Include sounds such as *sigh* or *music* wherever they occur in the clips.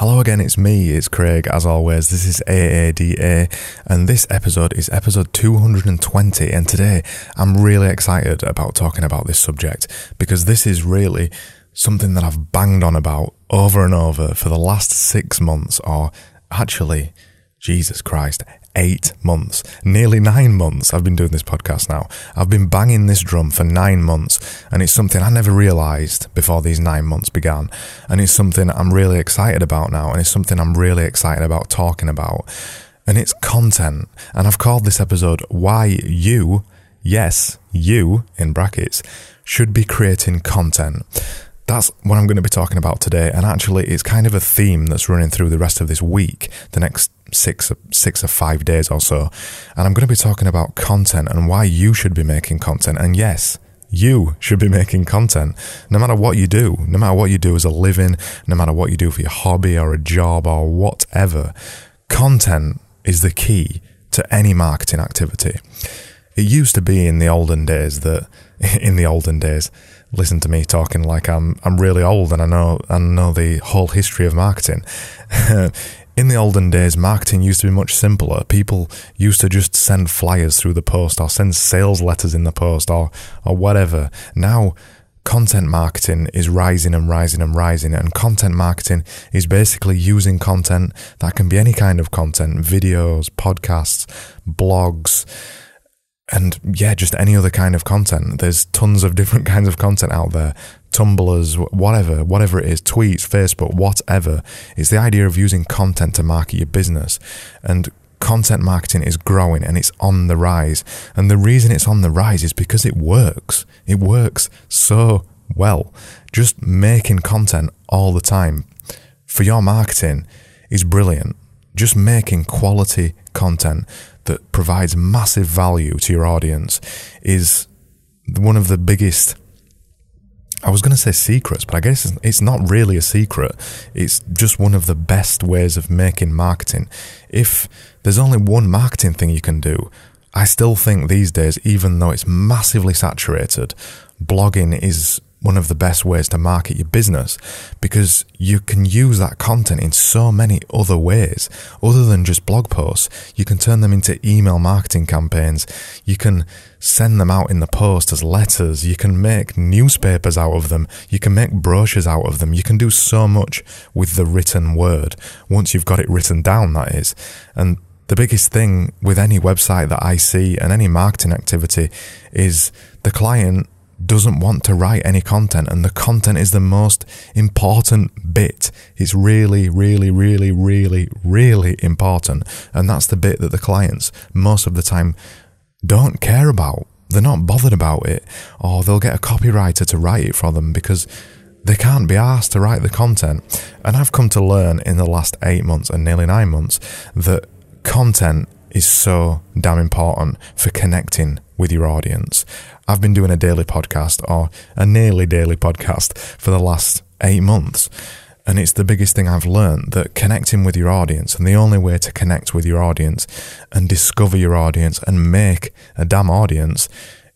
Hello again, it's me, it's Craig, as always. This is AADA, and this episode is episode 220. And today I'm really excited about talking about this subject because this is really something that I've banged on about over and over for the last six months, or actually, Jesus Christ, eight months, nearly nine months. I've been doing this podcast now. I've been banging this drum for nine months, and it's something I never realized before these nine months began. And it's something I'm really excited about now, and it's something I'm really excited about talking about. And it's content. And I've called this episode Why You, yes, you in brackets, should be creating content that's what I'm going to be talking about today. And actually, it's kind of a theme that's running through the rest of this week, the next six, six or five days or so. And I'm going to be talking about content and why you should be making content. And yes, you should be *laughs* making content no matter what you do, no matter what you do as a living, no matter what you do for your hobby or a job or whatever. Content is the key to any marketing activity. It used to be in the olden days that, *laughs* in the olden days, listen to me talking like I'm I'm really old and I know I know the whole history of marketing. *laughs* In the olden days, marketing used to be much simpler. People used to just send flyers through the post or send sales letters in the post or or whatever. Now content marketing is rising and rising and rising and content marketing is basically using content that can be any kind of content, videos, podcasts, blogs, and yeah, just any other kind of content. There's tons of *laughs* different kinds of content out there. Tumblrs, whatever, whatever it is, tweets, Facebook, whatever. It's the idea of using content to market your business. And content marketing is growing and it's on the rise. And the reason it's on the rise is because it works. It works so well. Just making content all the time for your marketing is brilliant. Just making quality content that provides massive value to your audience is one of the biggest I was going to say secrets, but I guess it's not really a secret. It's just one of the best ways of making marketing. If there's only one marketing thing you can do, I still think these days, even though it's massively saturated, blogging is one of the best ways to market your business because you can use that content in so many other ways other than just blog posts. You can turn them into email marketing campaigns. You can send them out in the post as letters. You can make newspapers out of them. You can make brochures out of them. You can do so much with the written word once you've got it written down, that is. And the biggest thing with any website that I see and any marketing activity is the client doesn't want to write any content and the content is the most important bit. It's really, really, really, really, really important. And that's the bit that the clients most of the time don't care about. They're not bothered about it or they'll get a copywriter to write it for them because they can't be asked to write the content. And I've come to learn in the last eight months and nearly nine months that content is so damn important for connecting with your audience. I've been doing a daily podcast or a nearly daily podcast for the last eight months. And it's the biggest thing I've learned that connecting with your audience and the only way to connect with your audience and discover your audience and make a damn audience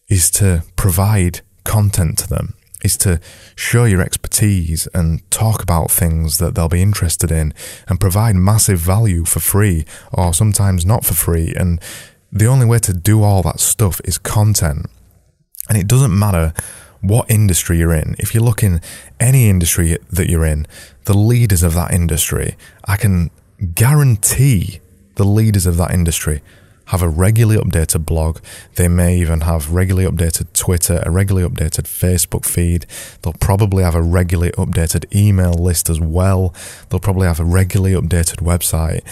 is to provide content to them, is to show your expertise and talk about things that they'll be interested in and provide massive value for free or sometimes not for free. And the only way to do all that stuff is content. And it doesn't matter what industry you're in. If you look in any industry that you're in, the leaders of that industry, I can guarantee the leaders of that industry have a regularly updated blog. They may even have regularly updated Twitter, a regularly updated Facebook feed. They'll probably have a regularly updated email list as well. They'll probably have a regularly updated website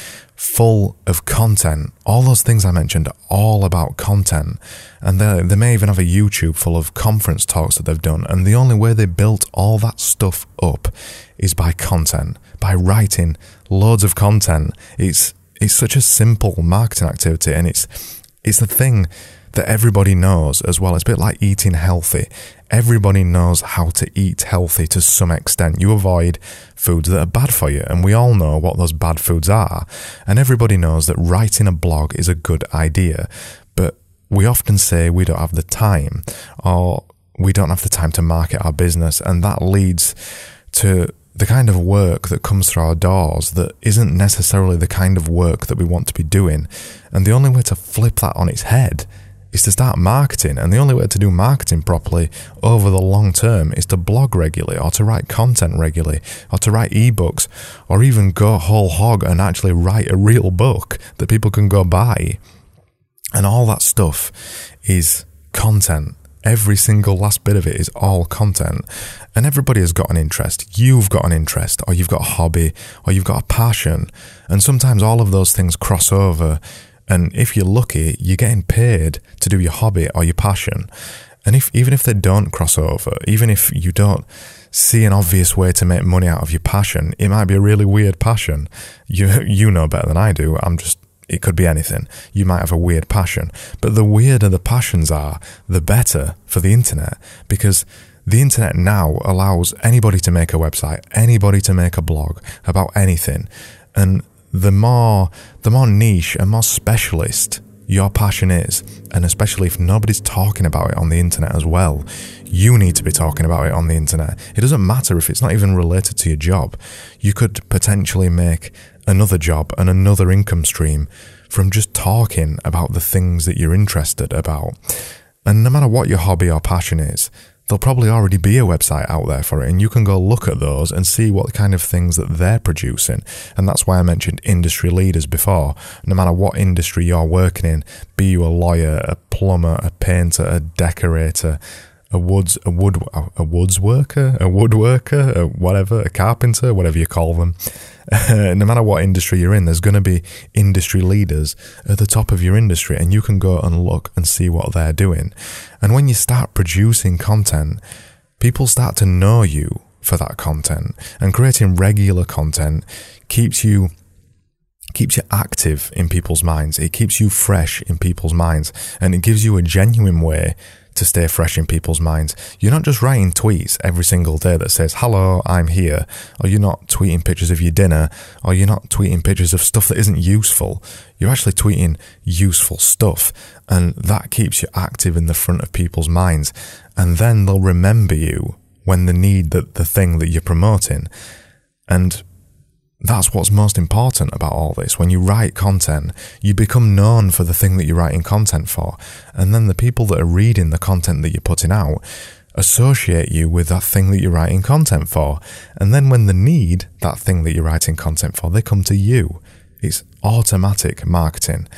full of content. All those things I mentioned are all about content. And they, they may even have a YouTube full of conference talks that they've done. And the only way they built all that stuff up is by content, by writing loads of content. It's it's such a simple marketing activity and it's it's the thing that everybody knows as well. It's a bit like eating healthy. Everybody knows how to eat healthy to some extent. You avoid foods that are bad for you, and we all know what those bad foods are. And everybody knows that writing a blog is a good idea, but we often say we don't have the time or we don't have the time to market our business, and that leads to the kind of work that comes through our doors that isn't necessarily the kind of work that we want to be doing. And the only way to flip that on its head is to start marketing. And the only way to do marketing properly over the long term is to blog regularly or to write content regularly or to write ebooks or even go whole hog and actually write a real book that people can go buy. And all that stuff is content. Every single last bit of it is all content. And everybody has got an interest. You've got an interest, or you've got a hobby, or you've got a passion. And sometimes all of those things cross over and if you're lucky, you're getting paid to do your hobby or your passion. And if even if they don't cross over, even if you don't see an obvious way to make money out of your passion, it might be a really weird passion. You *laughs* you know better than I do. I'm just it could be anything. You might have a weird passion, but the weirder the passions are, the better for the internet because the internet now allows anybody to make a website, anybody to make a blog about anything. And the more the more niche and more specialist your passion is, and especially if nobody's talking about it on the internet as well, you need to be talking about it on the internet. It doesn't matter if it's not even related to your job. You could potentially make another job and another income stream from just talking about the things that you're interested about. And no matter what your hobby or passion is, there'll probably already be a website out there for it, and you can go look at those and see what kind of things that they're producing. And that's why I mentioned industry leaders before. No matter what industry you're working in, be you a lawyer, a plumber, a painter, a decorator, a woods a wood a woods worker, a woodworker, a whatever, a carpenter, whatever you call them. *laughs* no matter what industry you're in, there's going to be industry leaders at the top of your industry, and you can go and look and see what they're doing. And when you start producing content, people start to know you for that content, and creating regular content keeps you keeps you active in people's minds. It keeps you fresh in people's minds, and it gives you a genuine way to stay fresh in people's minds. You're not just writing tweets every single day that says, hello, I'm here, or you're not tweeting pictures of your dinner, or you're not tweeting pictures of stuff that isn't useful. You're actually tweeting useful stuff, and that keeps you active in the front of people's minds. And then they'll remember you when they need the, the thing that you're promoting. And that's what's most important about all this. When you write content, you become known for the thing that you're writing content for. And then the people that are reading the content that you're putting out associate you with that thing that you're writing content for. And then when they need that thing that you're writing content for, they come to you. It's automatic marketing.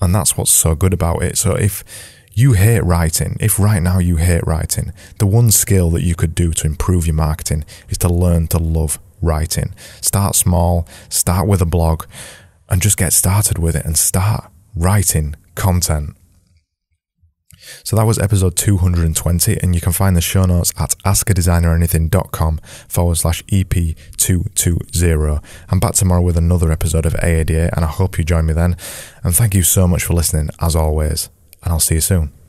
And that's what's so good about it. So if you hate writing, if right now you hate writing, the one skill that you could do to improve your marketing is to learn to love writing. Start small, start with a blog, and just get started with it and start writing content. So that was episode 220, and you can find the show notes at askadesigneranything.com forward slash EP220. I'm back tomorrow with another episode of AADA, and I hope you join me then. And thank you so much for listening, as always, and I'll see you soon.